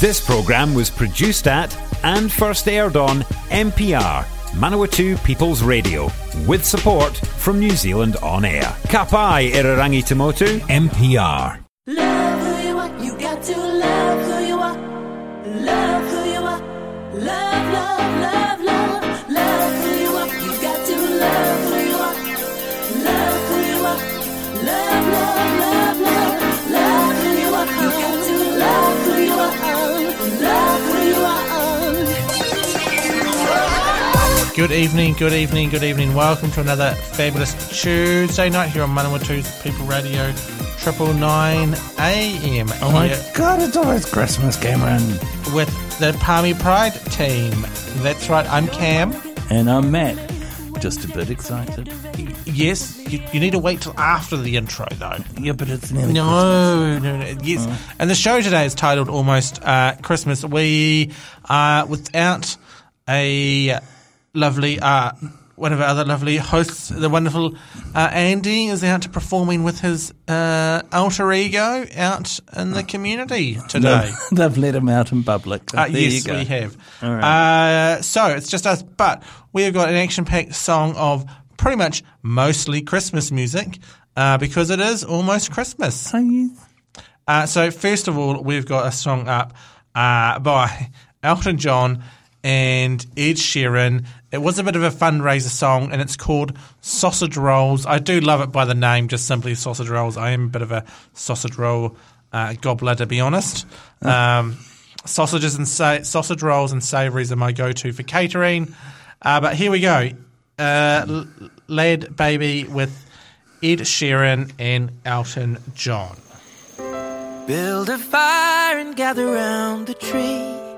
This programme was produced at and first aired on MPR, Manawatu People's Radio, with support from New Zealand On Air. Kapai Irarangi Tamotu, MPR. Good evening, good evening, good evening. Welcome to another fabulous Tuesday night here on Manawatu's People Radio, Triple Nine AM. Oh my god, it's always Christmas, Cameron. With the Palmy Pride team. That's right, I'm Cam. And I'm Matt. Just a bit excited. Yes, you, you need to wait till after the intro though. Yeah, but it's nearly No, no, no. Yes. And the show today is titled Almost uh, Christmas. We are without a lovely, uh, one of our other lovely hosts, the wonderful uh, Andy, is out performing with his uh, alter ego out in the community today. They've, they've let him out in public. Uh, yes, we have. All right. Uh, so it's just us, but we have got an action-packed song of pretty much mostly Christmas music uh, because it is almost Christmas. Oh, yes. Uh, so first of all, we've got a song up uh, by Elton John and Ed Sheeran. It was a bit of a fundraiser song, and it's called Sausage Rolls. I do love it by the name, just simply Sausage Rolls. I am a bit of a sausage roll uh, gobbler, to be honest. Um, sausages and sa- sausage rolls and savouries are my go-to for catering. Uh, but here we go, uh, L- LadBaby with Ed Sheeran and Elton John. Build a fire and gather round the tree.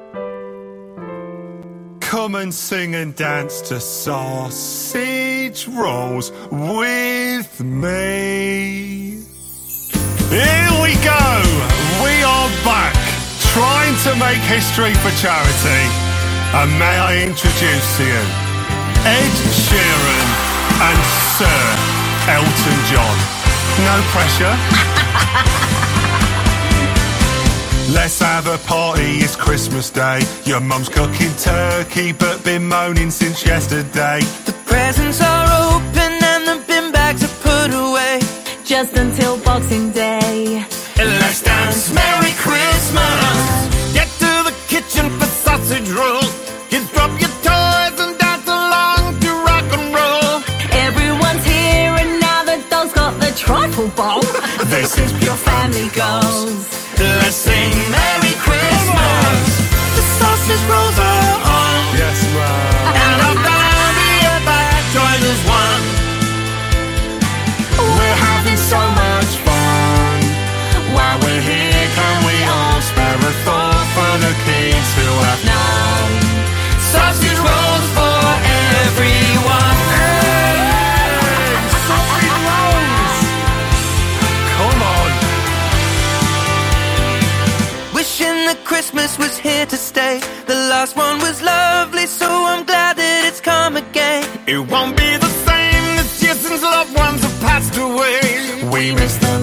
Come and sing and dance to sausage rolls with me. Here we go! We are back, trying to make history for charity. And may I introduce to you Ed Sheeran and Sir Elton John. No pressure. Let's have a party, it's Christmas Day. Your mum's cooking turkey, but been moaning since yesterday. The presents are open and the bin bags are put away. Just until Boxing Day. Let's dance Merry Christmas. Get to the kitchen for sausage rolls. Kids drop your toys and dance along to rock and roll. Everyone's here and now the dog's got the trifle bowl. This is Your family goes. Let's sing Merry Christmas. The sausage rolls are on. Yes. And our family are back. Join as one. We're having so much fun. While we're here, can we all spare a thought for the kids who have None. Sausage rolls Christmas was here to stay. The last one was lovely, so I'm glad that it's come again. It won't be the same this year since loved ones have passed away. We miss them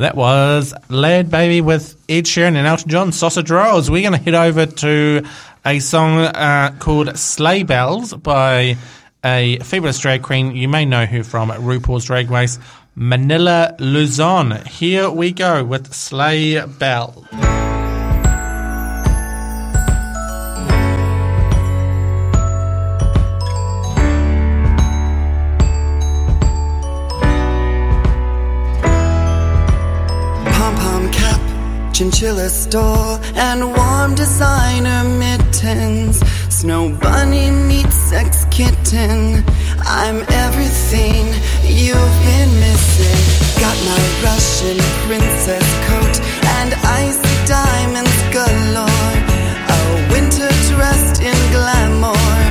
That was LadBaby with Ed Sheeran and Elton John, Sausage Rolls. We're going to head over to a song uh, called Sleigh Bells by a fabulous drag queen. You may know her from RuPaul's Drag Race, Manila Luzon. Here we go with Sleigh Bells. Chinchilla store, and warm designer mittens. Snow bunny meets sex kitten. I'm everything you've been missing. Got my Russian princess coat and icy diamonds galore. A winter dressed in glamour.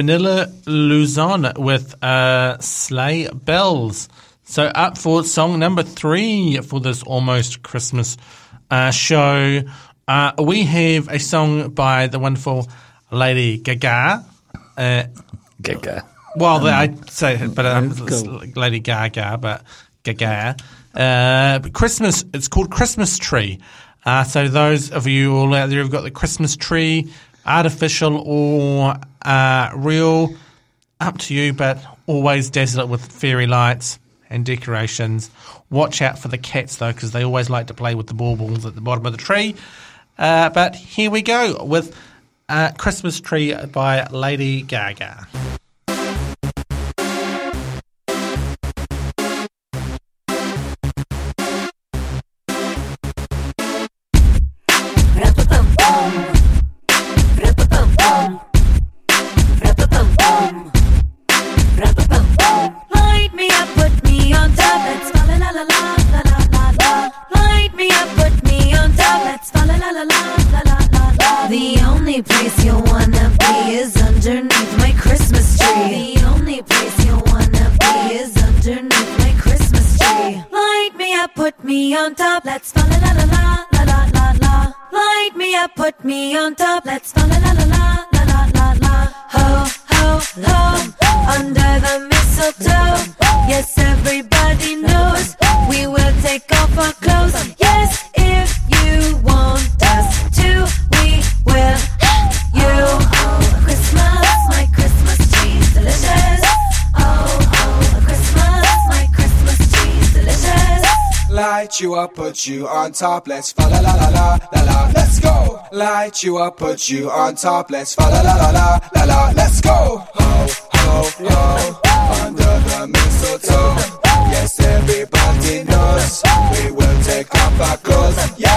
Manila Luzon with uh, Sleigh Bells. So up for song number three for this almost Christmas uh, show. Uh, we have a song by the wonderful Lady Gaga. Uh, Gaga. well, I say, but um, cool. Lady Gaga, but Gaga. Uh, Christmas. It's called Christmas Tree. Uh, so those of you all out there who've got the Christmas tree, artificial or uh, real, up to you. But always desolate with fairy lights and decorations. Watch out for the cats though, because they always like to play with the baubles at the bottom of the tree. Uh, but here we go with uh, Christmas Tree by Lady Gaga. Put you on top. Let's fa la la la la la la. Let's go. Light you up, put you on top. Let's fa la la la la la la. Let's go. Ho ho ho. Under the mistletoe. Yes, everybody knows we will take off our clothes. Yes,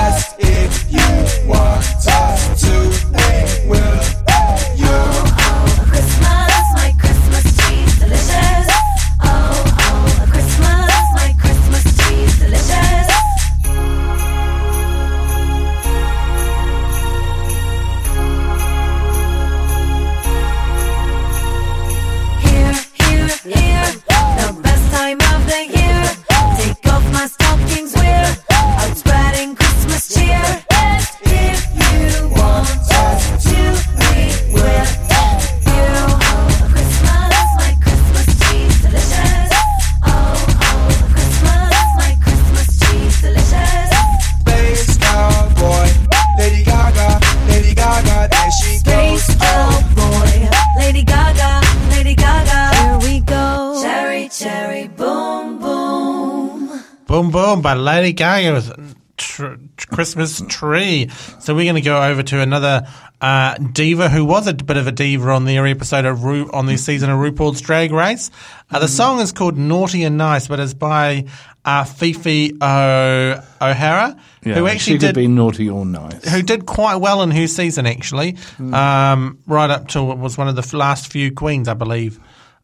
Lady Gaga with tr- tr- Christmas Tree. So we're going to go over to another uh, diva who was a bit of a diva on the episode of Ru- on the season of RuPaul's Drag Race. Uh, the song is called Naughty and Nice, but it's by uh, Phi Phi o- O'Hara, Yeah, who actually she could did be naughty or nice. who did quite well in her season actually, um, right up till it was one of the last few queens, I believe,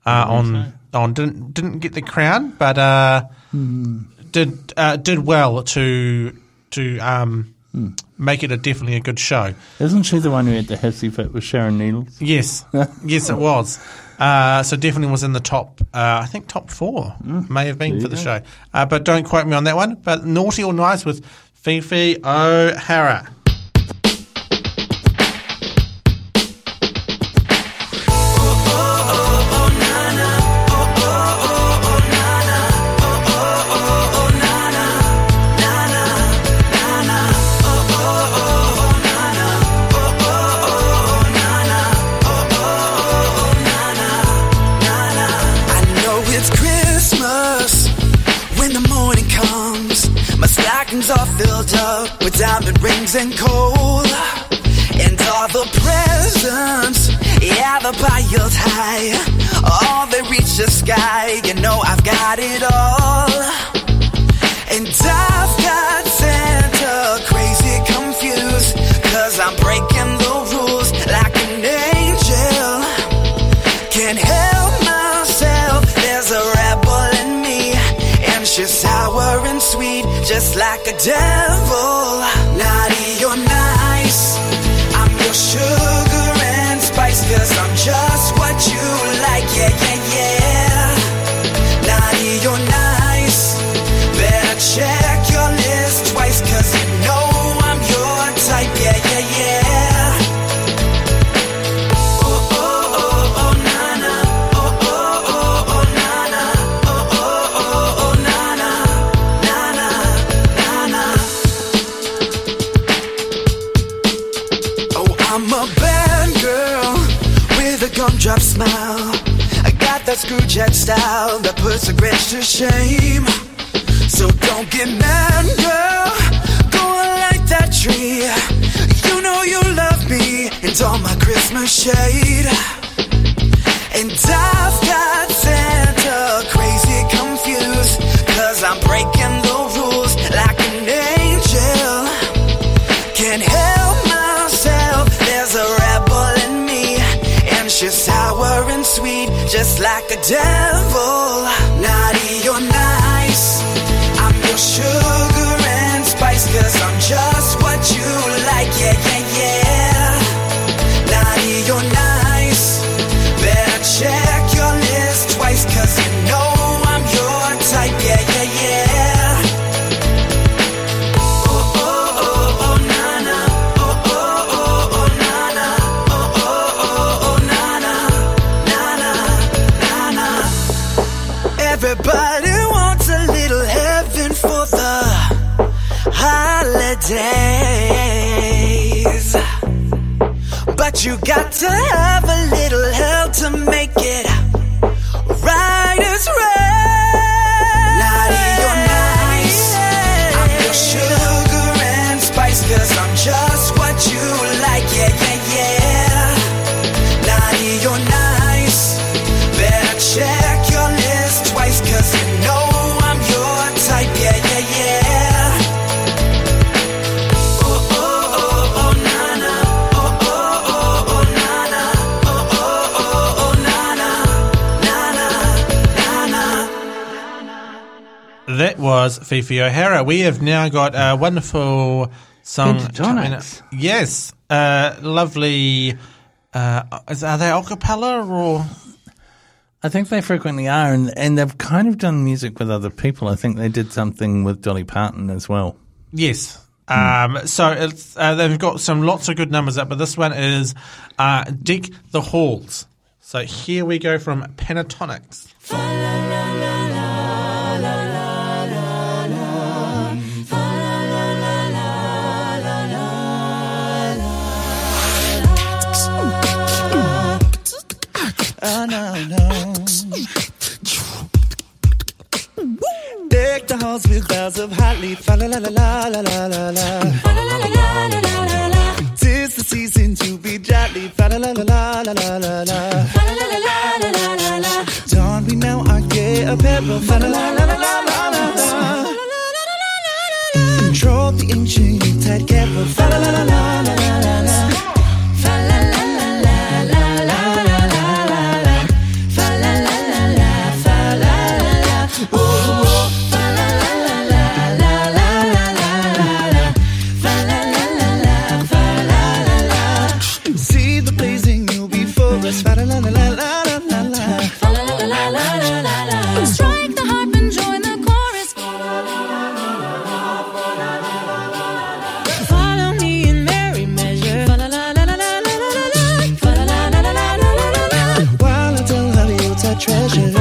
uh, on on didn't didn't get the crown, but uh, did uh, did well to to um, make it a definitely a good show. Isn't she the one who had the hissy fit with Sharon Needles? Yes, yes, it was. Uh, so definitely was in the top. Uh, I think top four may have been for the go. show, uh, but don't quote me on that one. But naughty or nice with Phi Phi O'Hara. My are filled up with diamond rings and coal. And all the presents, yeah, they're piled high. All they reach the sky, you know I've got it all. And I've got Santa crazy confused. Cause I'm breaking the rules like an angel. Can't help myself, there's a rebel in me. And she's sour and sweet, just like a devil. Naughty or nice, I'm your sugar and spice. Cause I'm just what you like, yeah, yeah, yeah. Naughty or nice, better check your list twice. Cause That Screwjack style that puts a Grinch to shame. So don't get mad, girl. Go and light that tree. You know you love me and all my Christmas shade. And I've got like a devil. Got to have Phi Phi O'Hara. We have now got a wonderful song. coming. Pentatonix. Yes. Uh, lovely. Uh, is, are they a cappella or? I think they frequently are, and, and they've kind of done music with other people. I think they did something with Dolly Parton as well. Yes. Um, so it's, uh, they've got some lots of good numbers up, but this one is uh, Deck the Halls. So here we go from Pentatonix. The halls with boughs of holly. Fa la la la la la la la la. Fa la la la la la la la la. Tis the season to be jolly. Fa la la la la la la la la. Fa la la la la la la la. Don we now our gay apparel. Fa la la la la la la la la. Control the ancient Yuletide carol. Fa la la la la la la. treasure.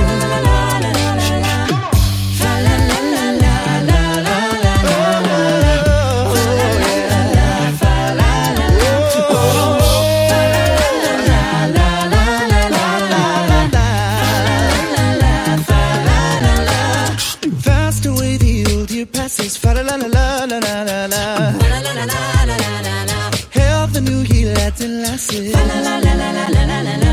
Hail the new year, lads and lasses. La la la la la la la la.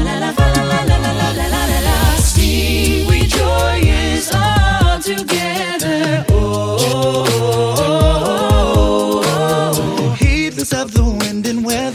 Of the wind and weather.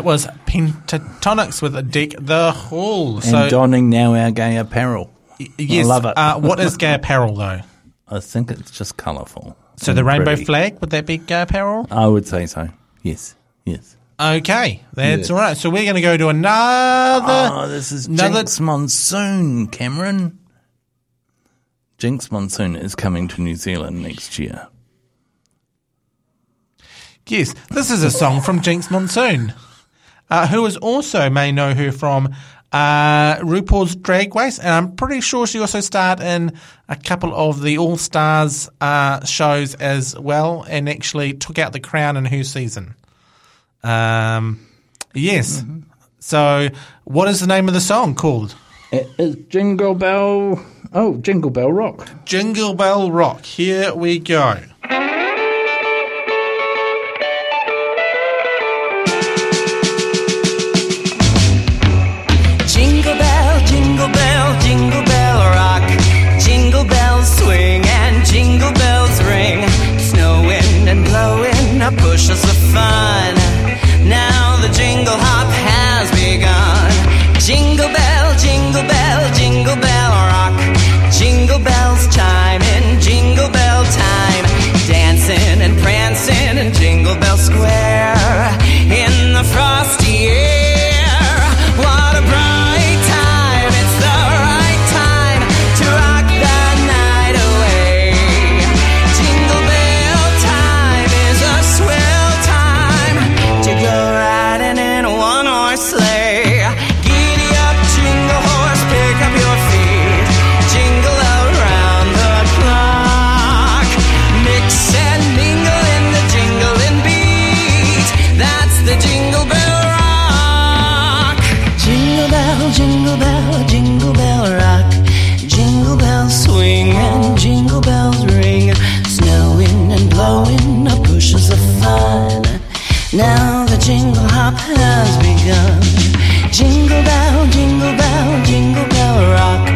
That was Pentatonix with a Deck the Hall. And So donning now our gay apparel. yes, love it. Uh, what is gay apparel though? I think it's just colourful. So the rainbow pretty. flag would that be gay apparel? I would say so. Yes. Yes. Okay, that's Yeah. all right. So we're going to go to another. Oh, this is another- Jinkx Monsoon, Cameron. Jinkx Monsoon is coming to New Zealand next year. Yes, this is a song from Jinkx Monsoon, uh, who is also may know her from uh, RuPaul's Drag Race, and I'm pretty sure she also starred in a couple of the All Stars uh, shows as well, and actually took out the crown in her season. Um, yes. So, what is the name of the song called? It is Jingle Bell. Oh, Jingle Bell Rock. Jingle Bell Rock. Here we go. Now the jingle hop has begun. Jingle bell, jingle bell, jingle bell rock.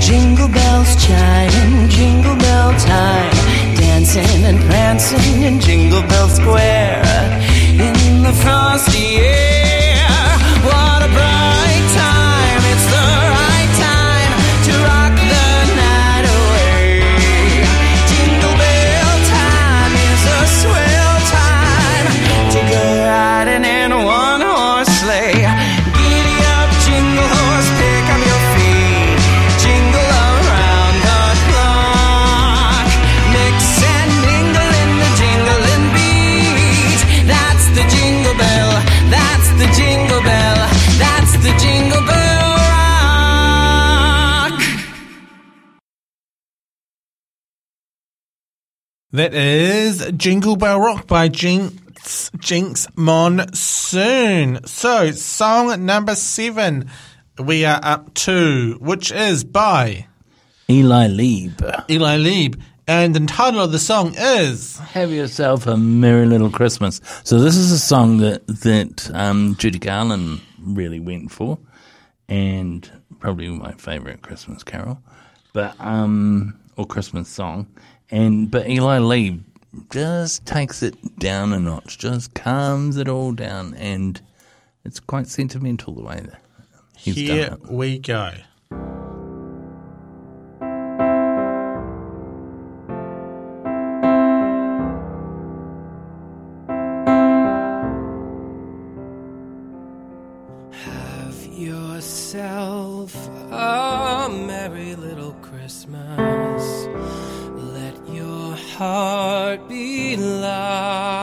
Jingle bells chime, jingle bell time. Dancing and prancing in Jingle Bell Square in the frosty air. That is Jingle Bell Rock by Jinkx, Jinkx Monsoon. So, song number seven we are up to, which is by Eli Lieb. Eli Lieb. And the title of the song is Have yourself a merry little Christmas. So this is a song that that um, Judy Garland really went for, and probably my favorite Christmas carol, but um, or Christmas song. And but Eli Lieb just takes it down a notch, just calms it all down, and it's quite sentimental the way that he's Here done it. We Go. Have yourself a merry little Christmas. Heart be light.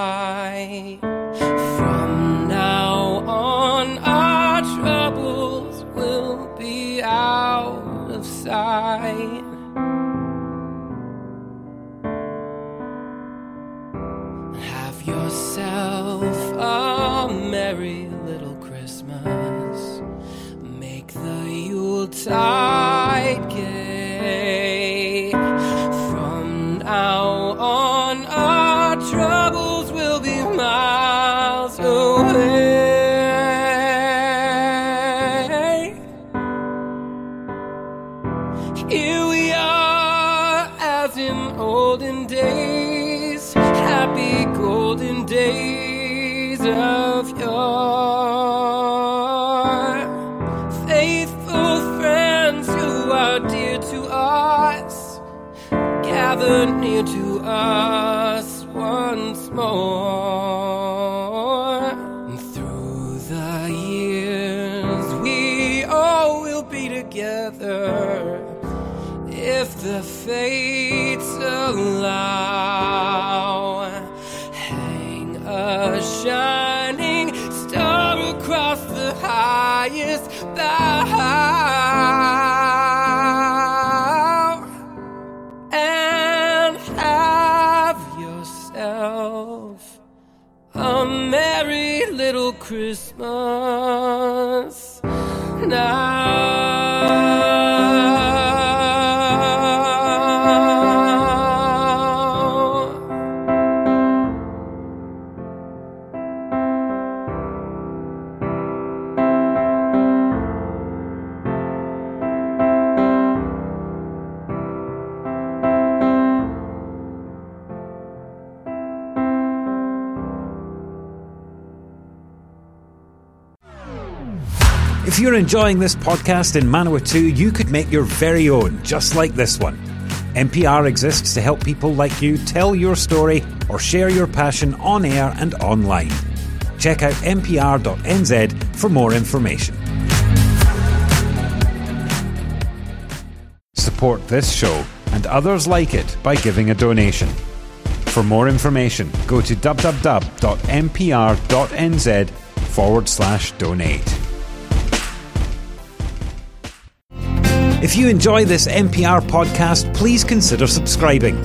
Christmas now. Enjoying this podcast in Manawatu, you could make your very own, just like this one. MPR exists to help people like you tell your story or share your passion on air and online. Check out mpr.nz for more information. Support this show and others like it by giving a donation. For more information, go to www.mpr.nz forward slash donate. If you enjoy this MPR podcast, please consider subscribing.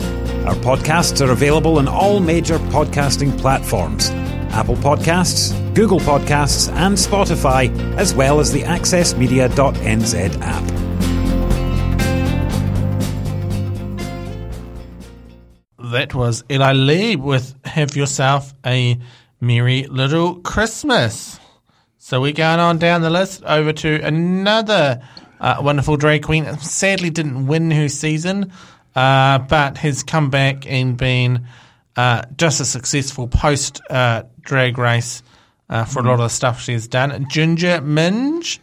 Our podcasts are available on all major podcasting platforms Apple Podcasts, Google Podcasts, and Spotify, as well as the AccessMedia.nz app. That was Eli Lieb with Have Yourself a Merry Little Christmas. So we're going on down the list over to another uh, wonderful drag queen. Sadly, didn't win her season, uh, but has come back and been uh, just a successful post uh, drag race uh, for a lot of the stuff she's done. Ginger Minj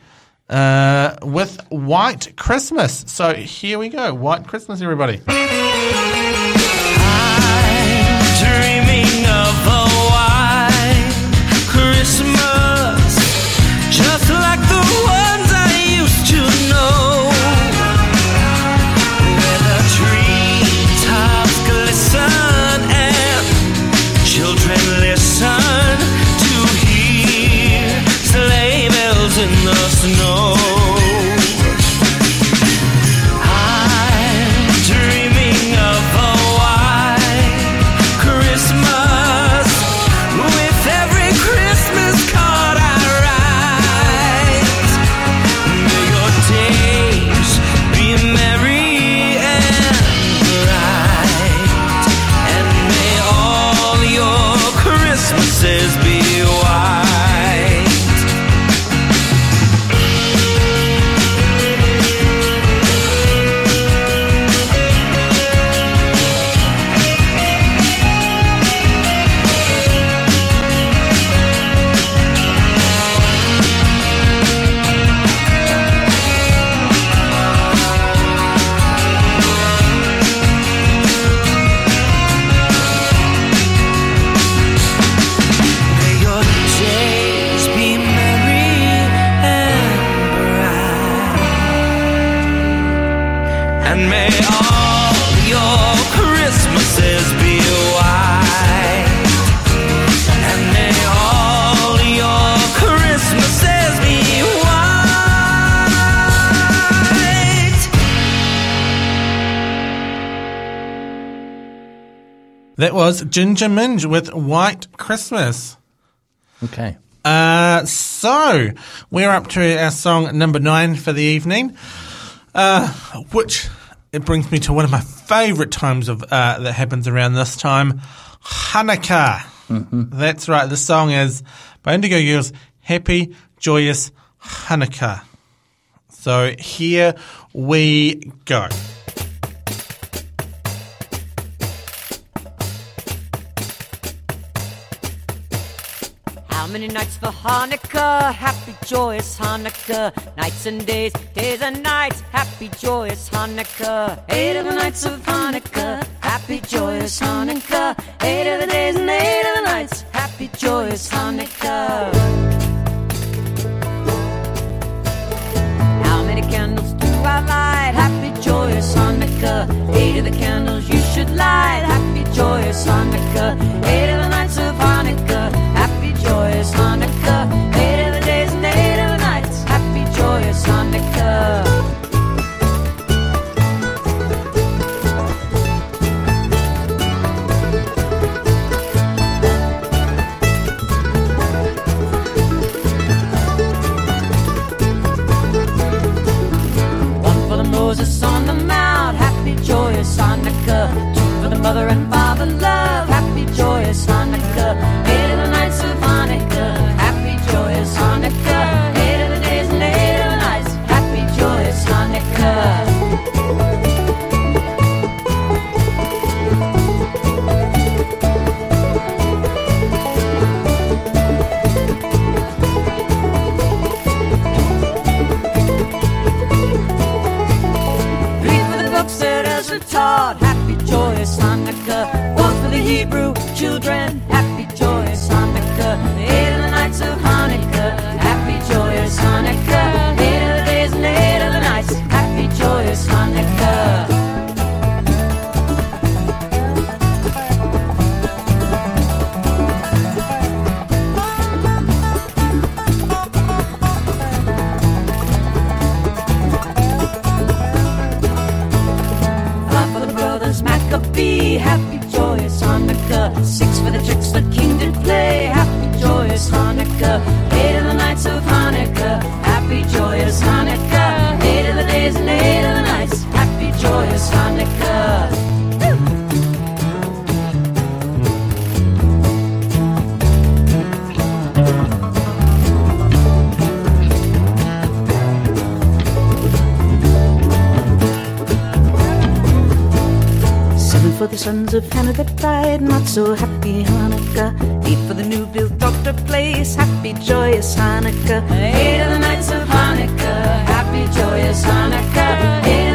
uh, with White Christmas. So here we go. White Christmas, everybody. That was Ginger Minj with White Christmas. Okay. Uh, so we're up to our song number nine for the evening, uh, which it brings me to one of my favourite times of uh, that happens around this time, Hanukkah. That's right. The song is by Indigo Girls, "Happy Joyous Hanukkah." So here we go. Many nights for Hanukkah? Happy, joyous Hanukkah. Nights and days, days and nights. Happy, joyous Hanukkah. Eight of the nights of Hanukkah. Happy, joyous Hanukkah. Eight of the days and eight of the nights. Happy, joyous Hanukkah. How many candles do I light? Happy, joyous Hanukkah. Eight of the candles you should light. Happy, joyous Hanukkah. Eight of the nights of Hanukkah. Happy, joyous Hanukkah. Of died, not so happy Hanukkah. Eight for the new built doctor place, happy joyous Hanukkah. Eight of the nights of Hanukkah, happy joyous Hanukkah. Eight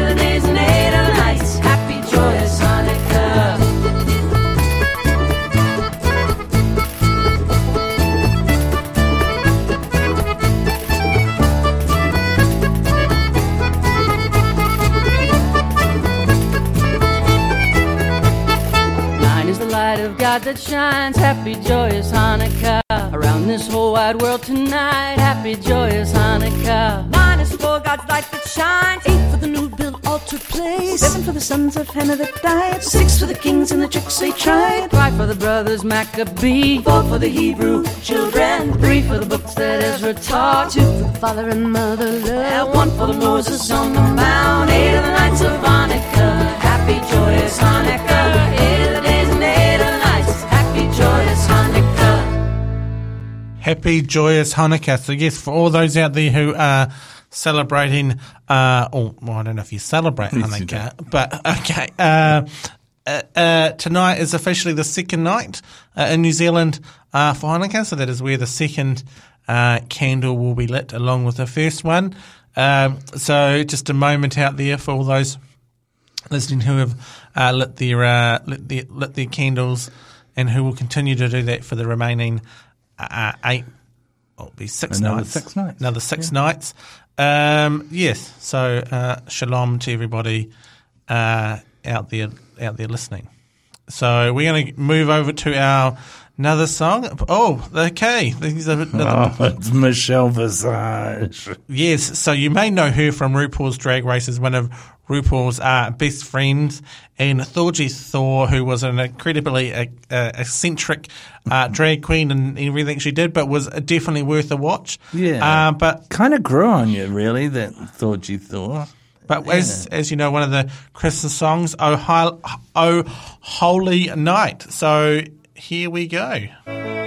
that shines. Happy, joyous Hanukkah. Around this whole wide world tonight. Happy, joyous Hanukkah. Nine is for God's light that shines. Eight for the new built altar place. Seven for the sons of Hannah that died. Six for the kings and the tricks they tried. Five for the brothers Maccabee. Four for the Hebrew children. Three for the books that Ezra taught. Two for the Father and mother love. one for the Moses on the Mount. Eight of the nights of Hanukkah. Happy, joyous Hanukkah. Eight Happy, joyous Hanukkah. So, yes, for all those out there who are celebrating, uh, or well, I don't know if you celebrate Yes, you Hanukkah, but okay. Uh, uh, uh, tonight is officially the second night uh, in New Zealand uh, for Hanukkah, so that is where the second uh, candle will be lit along with the first one. Um, so, just a moment out there for all those listening who have uh, lit their uh, lit their lit their candles, and who will continue to do that for the remaining uh, eight, oh, it'll be six Another nights. six nights, Another six nights. Um, yes. So uh, shalom to everybody uh, out there out there listening. So we're going to move over to our Another song. Oh, okay. Another, Oh, it's Michelle Visage. Yes, so you may know her from RuPaul's Drag Race as one of RuPaul's uh, best friends, and Thorgy Thor, who was an incredibly uh, uh, eccentric uh, drag queen and everything she did, but was definitely worth a watch. Yeah. Uh, but Kind of grew on you, really, that Thorgy Thor. but as as you know, one of the Christmas songs, "Oh, Hi- oh Holy Night." So here we go.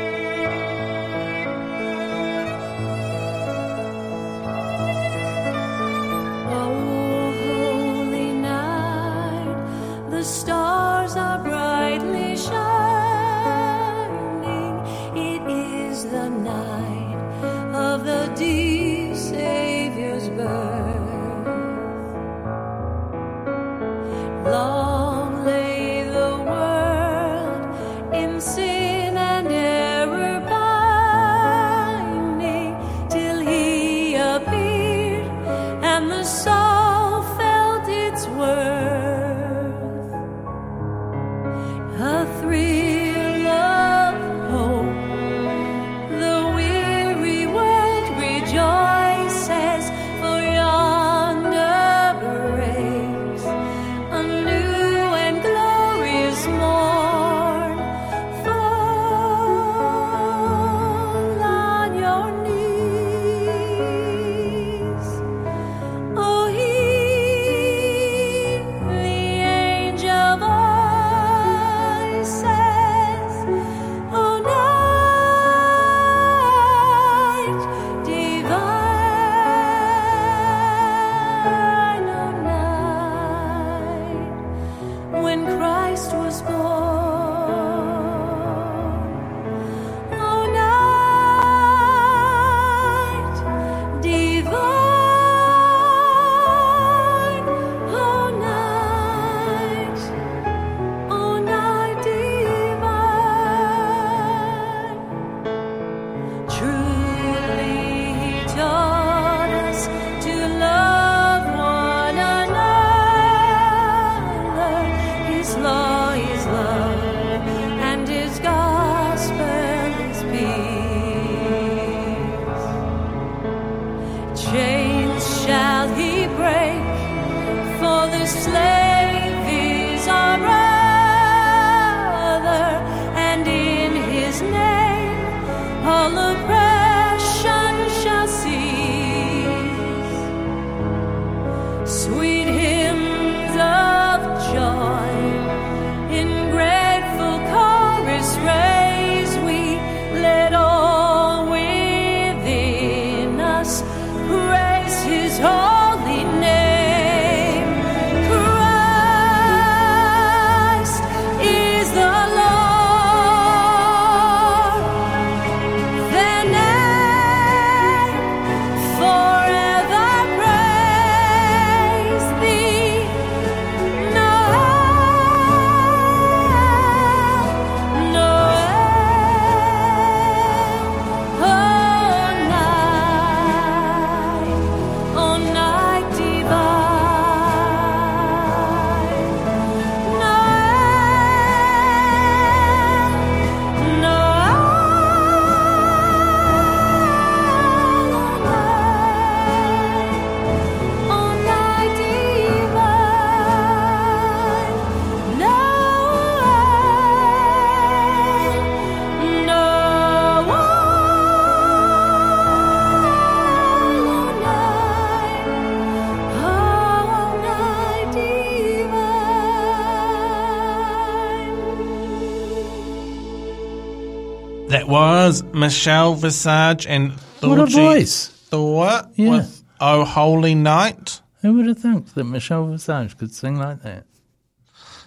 Michelle Visage and What a voice. Thor Yeah. with Oh Holy Night. Who would have thought that Michelle Visage could sing like that?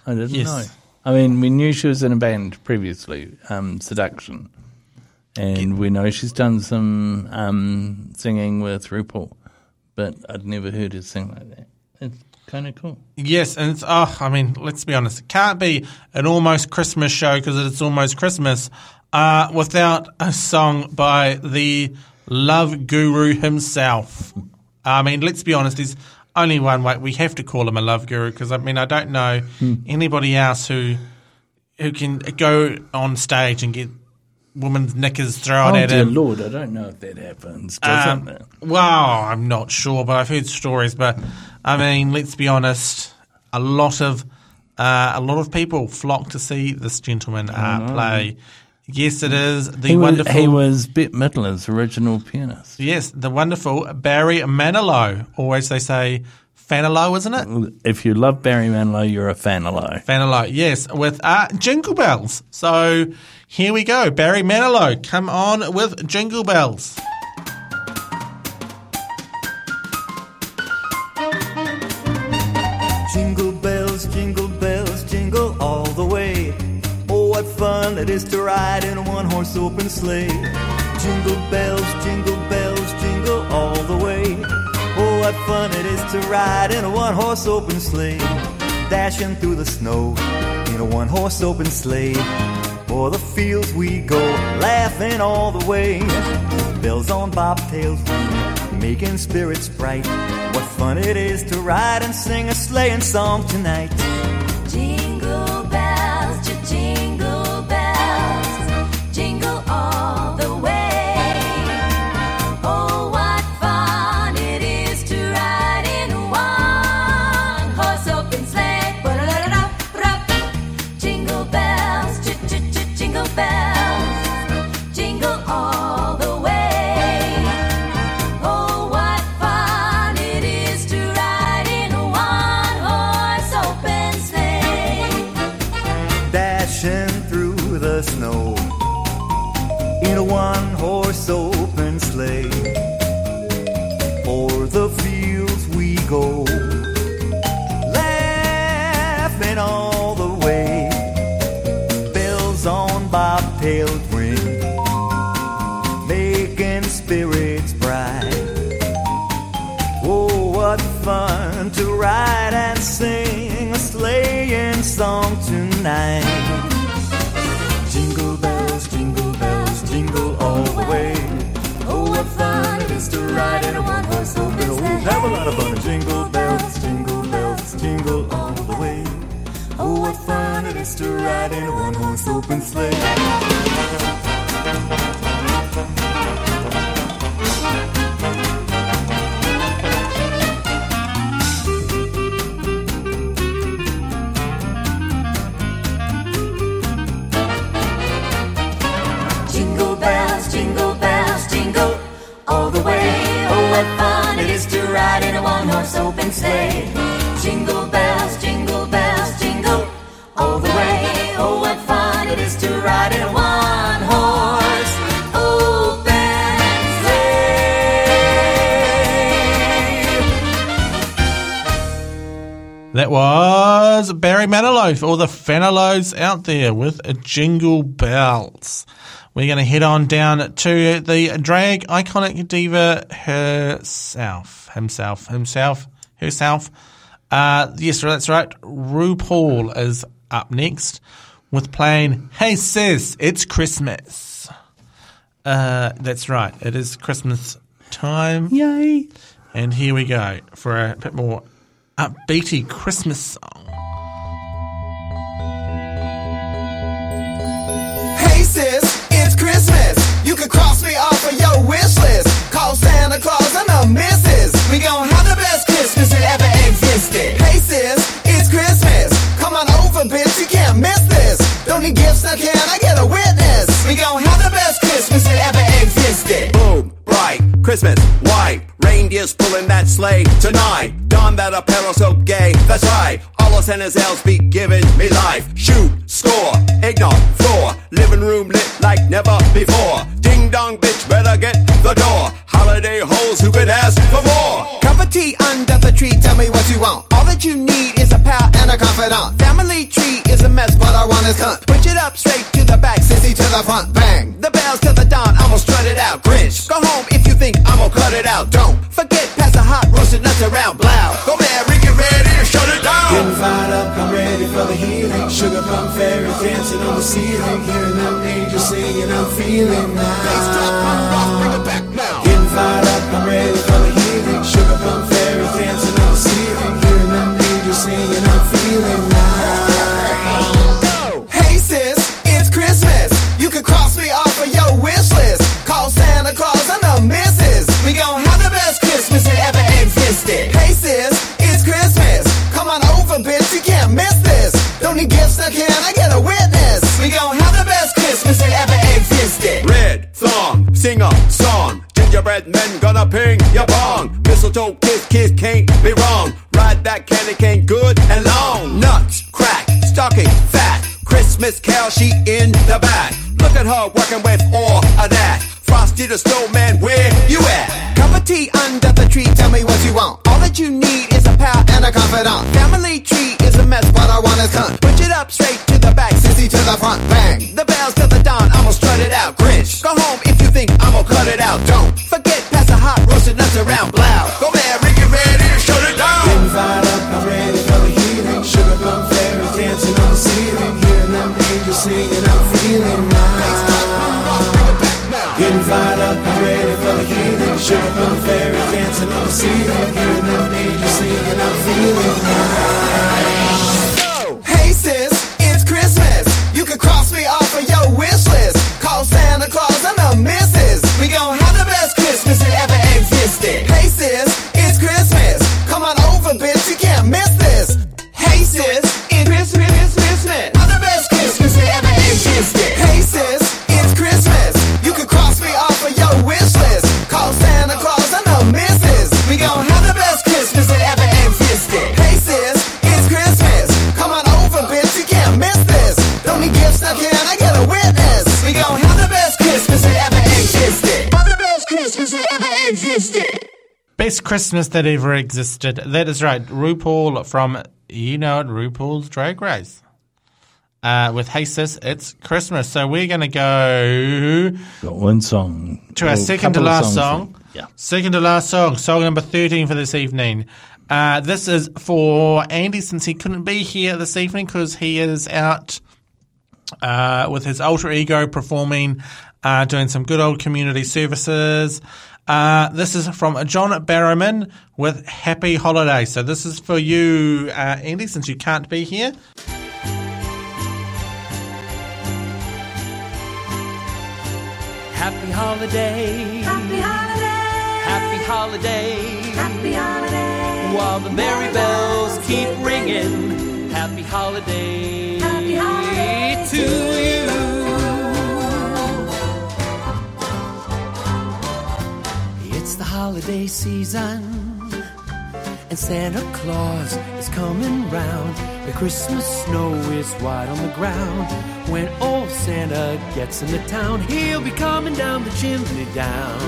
I didn't Yes. know. I mean, we knew she was in a band previously, um, Seduction, and we know she's done some um, singing with RuPaul, but I'd never heard her sing like that. It's kind of cool. Yes, and it's oh, I mean, let's be honest, it can't be an almost Christmas show because it's almost Christmas uh, without a song by the love guru himself. I mean, let's be honest, there's only one way we have to call him a love guru because I mean, I don't know anybody else who who can go on stage and get woman's knickers thrown Oh, at dear him. Lord, I don't know if that happens, does Um, it? well, I'm not sure, but I've heard stories. But I mean, let's be honest. A lot of uh, a lot of people flock to see this gentleman uh, play. Yes, it is the He was, wonderful. he was Bette Midler's original pianist. yes, the wonderful Barry Manilow. Always they say Fanilow, isn't it? If you love Barry Manilow, you're a Fanilow. Fanilow, yes, with uh, Jingle Bells. So here we go. Barry Manilow, come on with Jingle Bells. Is to ride in a one horse open sleigh. Jingle bells, jingle bells, jingle all the way. Oh, what fun it is to ride in a one horse open sleigh. Dashing through the snow in a one horse open sleigh. O'er the fields we go, laughing all the way. Bells on bobtails ring, making spirits bright. What fun it is to ride and sing a sleighing song tonight. Jingle bells, Dashing through the snow in a one horse open sleigh. O'er the fields we go, laughing all the way. Bells on bobtails ring, making spirits bright. Oh, what fun to ride and sing a sleighing song tonight. Oh, jingle all the way. Oh, what fun it is to ride in a one horse open sleigh. Have a lot of fun. and Jingle bells, jingle bells, jingle all the way. Oh, what fun it is to ride in a one horse open sleigh. Manilow for all the Fanilows out there with a Jingle Bells. We're going to head on down to the drag iconic diva herself, himself, himself, herself. Uh, yes, that's right. RuPaul is up next with playing Hey Sis, It's Christmas. Uh, that's right. It is Christmas time. Yay! And here we go for a bit more upbeaty Christmas song. Of your wish list. Call Santa Claus and the missus. We gon' have the best Christmas that ever existed. Hey sis, it's Christmas. Come on over, bitch, you can't miss this. Don't need gifts, now can I get a witness? We gon' have the best Christmas that ever existed. Boom, bright, Christmas, white. Reindeers pulling that sleigh tonight. Don that apparel so gay, that's right. All of Santa's elves be giving me life. Shoot, score, eggnog, floor. Living room lit like never before. Ding dong, bitch, better get the door. Holiday holes, who could ask for more? Cup of tea under the tree, tell me what you want. All that you need is a pal and a confidant. Family tree is a mess, but I want is cunt. Push it up straight to the back, sissy to the front, bang. The bells to the dawn, I'ma strut it out. Grinch, go home if you think I'ma cut it out. Don't forget, pass the hot roasted nuts around, blow. Go Mary, get ready to shut it down. Getting fired up, I'm ready for the healing. Sugar plum fairies dancing on the ceiling. Hearing them angels singing, I'm feeling now. Getting fired up, I'm ready sing a song. Gingerbread men gonna ping your bong. Mistletoe kiss, kiss can't be wrong. Ride that candy cane good and long. Nuts, crack, stocking, fat. Christmas carol, she in the back. Look at her working with all of that. Frosty the snowman, where you at? Cup of tea under the tree, tell me what you want. All that you need is a pal and a confidant. Family tree is a mess, but I want is cunt. Push it up straight to the back, sissy to the front, bang. The bells to the dawn, I'ma strut it out. Grinch, go home think I'ma cut it out. Don't Christmas that ever existed. Best Christmas that ever existed. That is right. RuPaul from, you know it, RuPaul's Drag Race. Uh, with Hey Sis, it's Christmas. So we're going to go Got one song. to our second to last song. then. Yeah. Second to last song. Song number 13 for this evening. Uh, this is for Andy since he couldn't be here this evening because he is out uh, with his alter ego performing, uh, doing some good old community services. Uh, this is from John Barrowman with Happy Holiday. So this is for you, uh, Andy, since you can't be here. Happy holiday. Happy holiday. Happy holiday. Happy holiday. While the merry bells keep ringing. Happy holiday. Happy holiday to you. It's the holiday season. And Santa Claus is coming round. The Christmas snow is white on the ground. When old Santa gets into town, he'll be coming down the chimney down.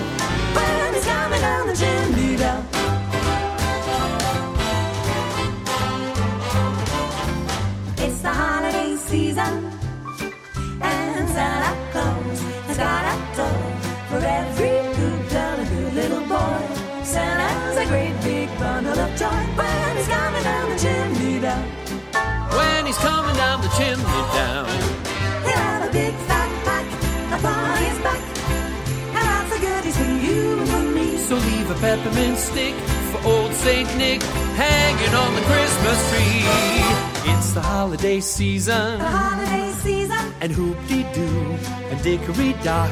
When he's coming down the chimney down. It's the holiday season, and Santa Claus has got a toy for every little boy. Santa's a great big bundle of joy when he's coming down the chimney down. When he's coming down the chimney down. He'll have a big fat pack upon his back, and lots of goodies for you and for me. So leave a peppermint stick for old Saint Nick hanging on the Christmas tree. It's the holiday season. The holiday season. and hoop-de-doo and dickory-dock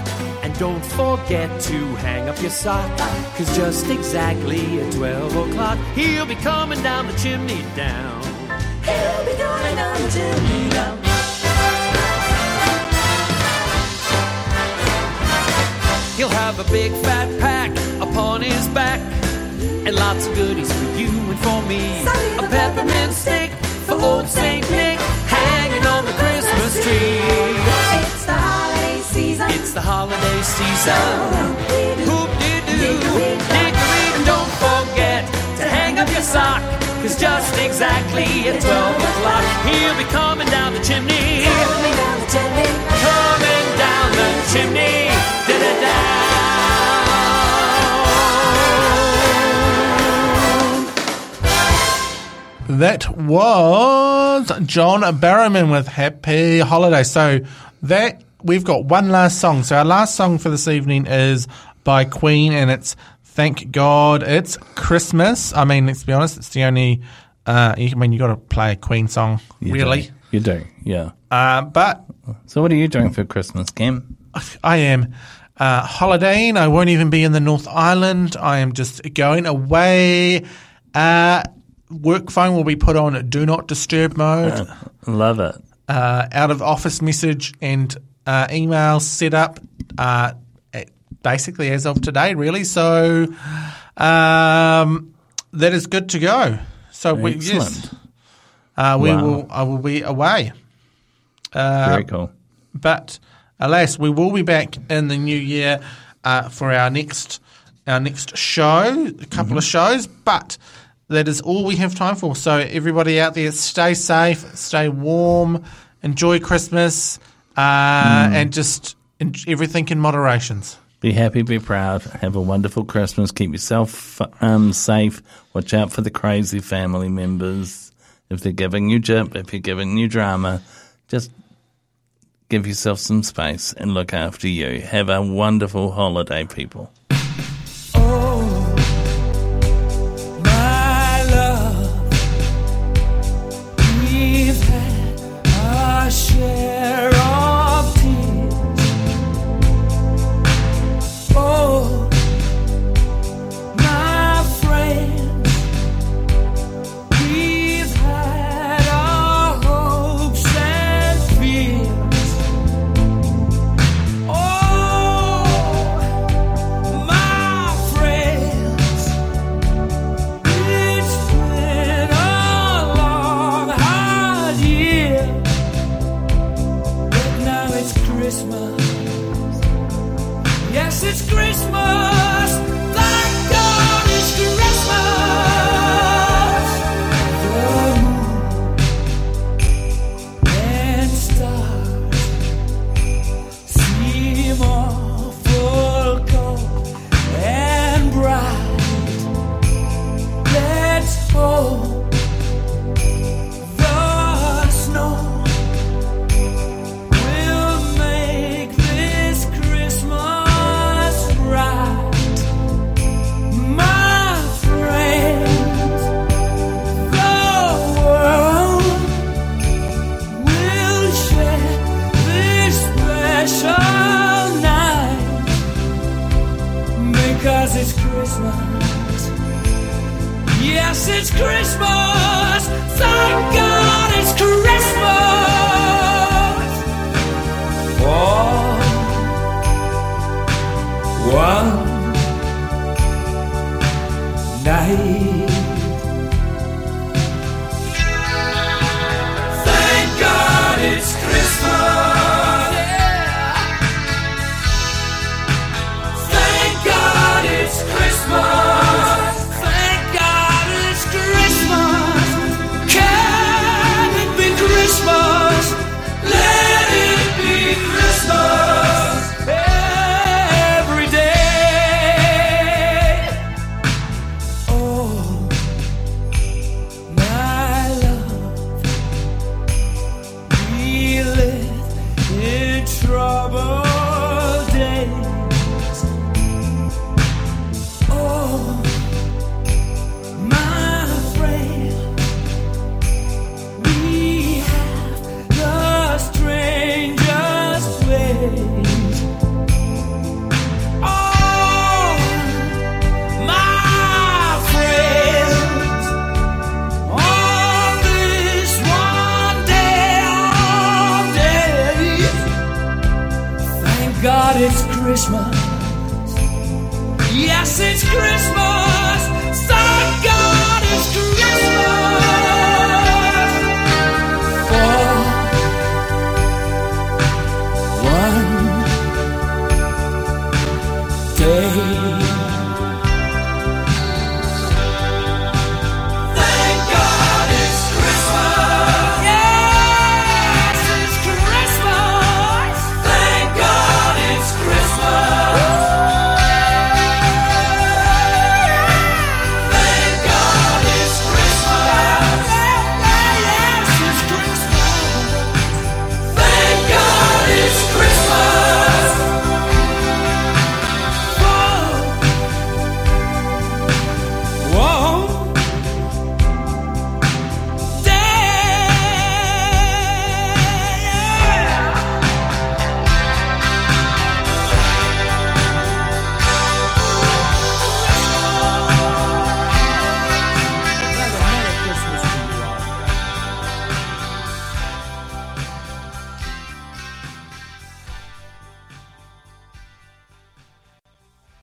don't forget to hang up your sock cause just exactly at 12 o'clock he'll be coming down the chimney down. He'll be going down the chimney down. he'll have a big fat pack upon his back and lots of goodies for you and for me. A peppermint stick for old Saint Nick hanging on the Christmas tree It's the holiday season. Hoop-de-doo, dickory, and don't forget to hang up your sock. Cause just exactly at 12 o'clock, he'll be coming down the chimney. Coming down the chimney. Coming down the chimney. Da-da-da. That was John Barrowman with Happy Holiday. So that we've got one last song. So our last song for this evening is by Queen, and it's Thank God It's Christmas. I mean, let's be honest, it's the only. Uh, I mean, you got to play a Queen song, You really. do. You do, yeah. Uh, but So, what are you doing for Christmas, Kim? I am uh, holidaying. I won't even be in the North Island. I am just going away. Uh, work phone will be put on do not disturb mode. Love it. uh, out of office message and uh, email set up uh, basically as of today, really. So um, that is good to go. So we, yes, Excellent. uh, we Wow. will. I will be away. Uh, Very cool. but alas, we will be back in the new year uh, for our next our next show, a couple of shows. But that is all we have time for. So everybody out there, stay safe, stay warm, enjoy Christmas, uh, and just everything in moderations. Be happy, be proud, have a wonderful Christmas, keep yourself um, safe, watch out for the crazy family members. If they're giving you jip, if you're giving you drama, just give yourself some space and look after you. Have a wonderful holiday, people.